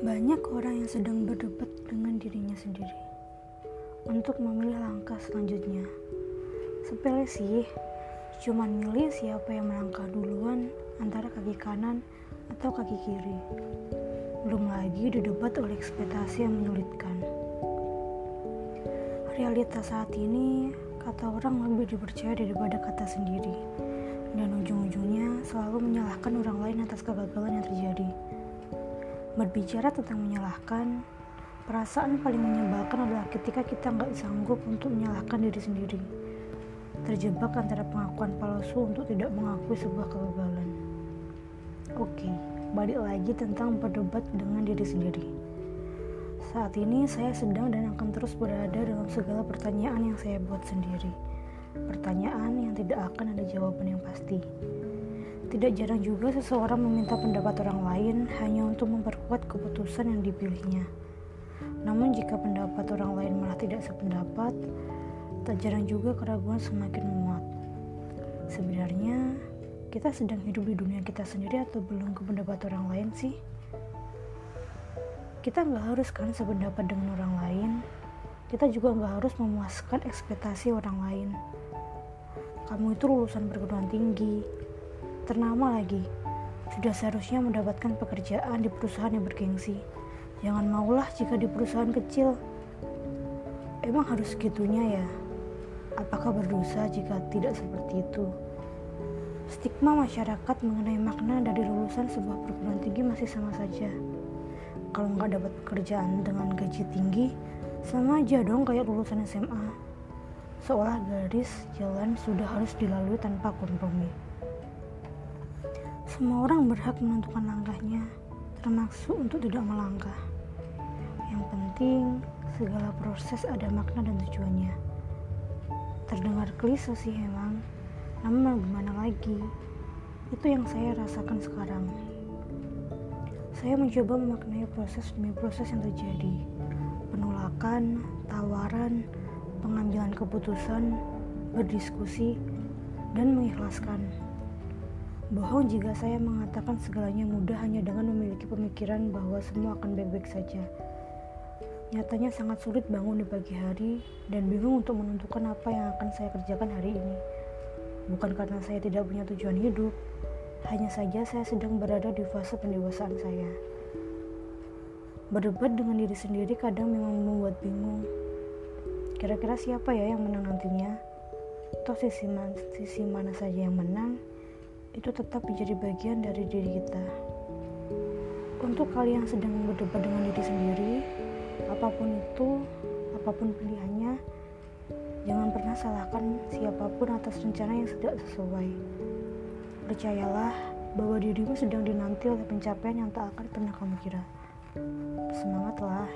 Banyak orang yang sedang berdebat dengan dirinya sendiri untuk memilih langkah selanjutnya. Sepele sih, cuman milih siapa yang melangkah duluan antara kaki kanan atau kaki kiri. Belum lagi didebat oleh ekspektasi yang menyulitkan. Realitas saat ini, kata orang lebih dipercaya daripada kata sendiri. Dan ujung-ujungnya selalu menyalahkan orang lain atas kegagalan yang terjadi. Berbicara tentang menyalahkan, perasaan paling menyebalkan adalah ketika kita nggak sanggup untuk menyalahkan diri sendiri. Terjebak antara pengakuan palsu untuk tidak mengakui sebuah kegagalan. Oke, balik lagi tentang berdebat dengan diri sendiri. Saat ini saya sedang dan akan terus berada dalam segala pertanyaan yang saya buat sendiri. Pertanyaan yang tidak akan ada jawaban yang pasti. Tidak jarang juga seseorang meminta pendapat orang lain hanya untuk memperkuat keputusan yang dipilihnya. Namun jika pendapat orang lain malah tidak sependapat, tak jarang juga keraguan semakin menguat. Sebenarnya, kita sedang hidup di dunia kita sendiri atau belum ke pendapat orang lain sih? Kita nggak harus kan sependapat dengan orang lain. Kita juga nggak harus memuaskan ekspektasi orang lain. Kamu itu lulusan perguruan tinggi, ternama lagi. Sudah seharusnya mendapatkan pekerjaan di perusahaan yang bergengsi. Jangan maulah jika di perusahaan kecil. Emang harus segitunya ya? Apakah berdosa jika tidak seperti itu? Stigma masyarakat mengenai makna dari lulusan sebuah perguruan tinggi masih sama saja. Kalau nggak dapat pekerjaan dengan gaji tinggi, sama aja dong kayak lulusan SMA. Seolah garis jalan sudah harus dilalui tanpa kompromi. Semua orang berhak menentukan langkahnya, termasuk untuk tidak melangkah. Yang penting, segala proses ada makna dan tujuannya. Terdengar klise sih emang, namun gimana lagi? Itu yang saya rasakan sekarang. Saya mencoba memaknai proses demi proses yang terjadi. Penolakan, tawaran, pengambilan keputusan, berdiskusi, dan mengikhlaskan. Bohong jika saya mengatakan segalanya mudah hanya dengan memiliki pemikiran bahwa semua akan baik-baik saja. Nyatanya sangat sulit bangun di pagi hari dan bingung untuk menentukan apa yang akan saya kerjakan hari ini. Bukan karena saya tidak punya tujuan hidup, hanya saja saya sedang berada di fase pendewasaan saya. Berdebat dengan diri sendiri kadang memang membuat bingung. Kira-kira siapa ya yang menang nantinya? Atau sisi, man sisi mana saja yang menang? Itu tetap menjadi bagian dari diri kita. Untuk kalian yang sedang berdebat dengan diri sendiri, apa pun itu, apa pun pilihannya, jangan pernah salahkan siapa pun atas rencana yang tidak sesuai. Percayalah bahwa dirimu sedang dinanti oleh pencapaian yang tak akan pernah kamu kira. Semangatlah!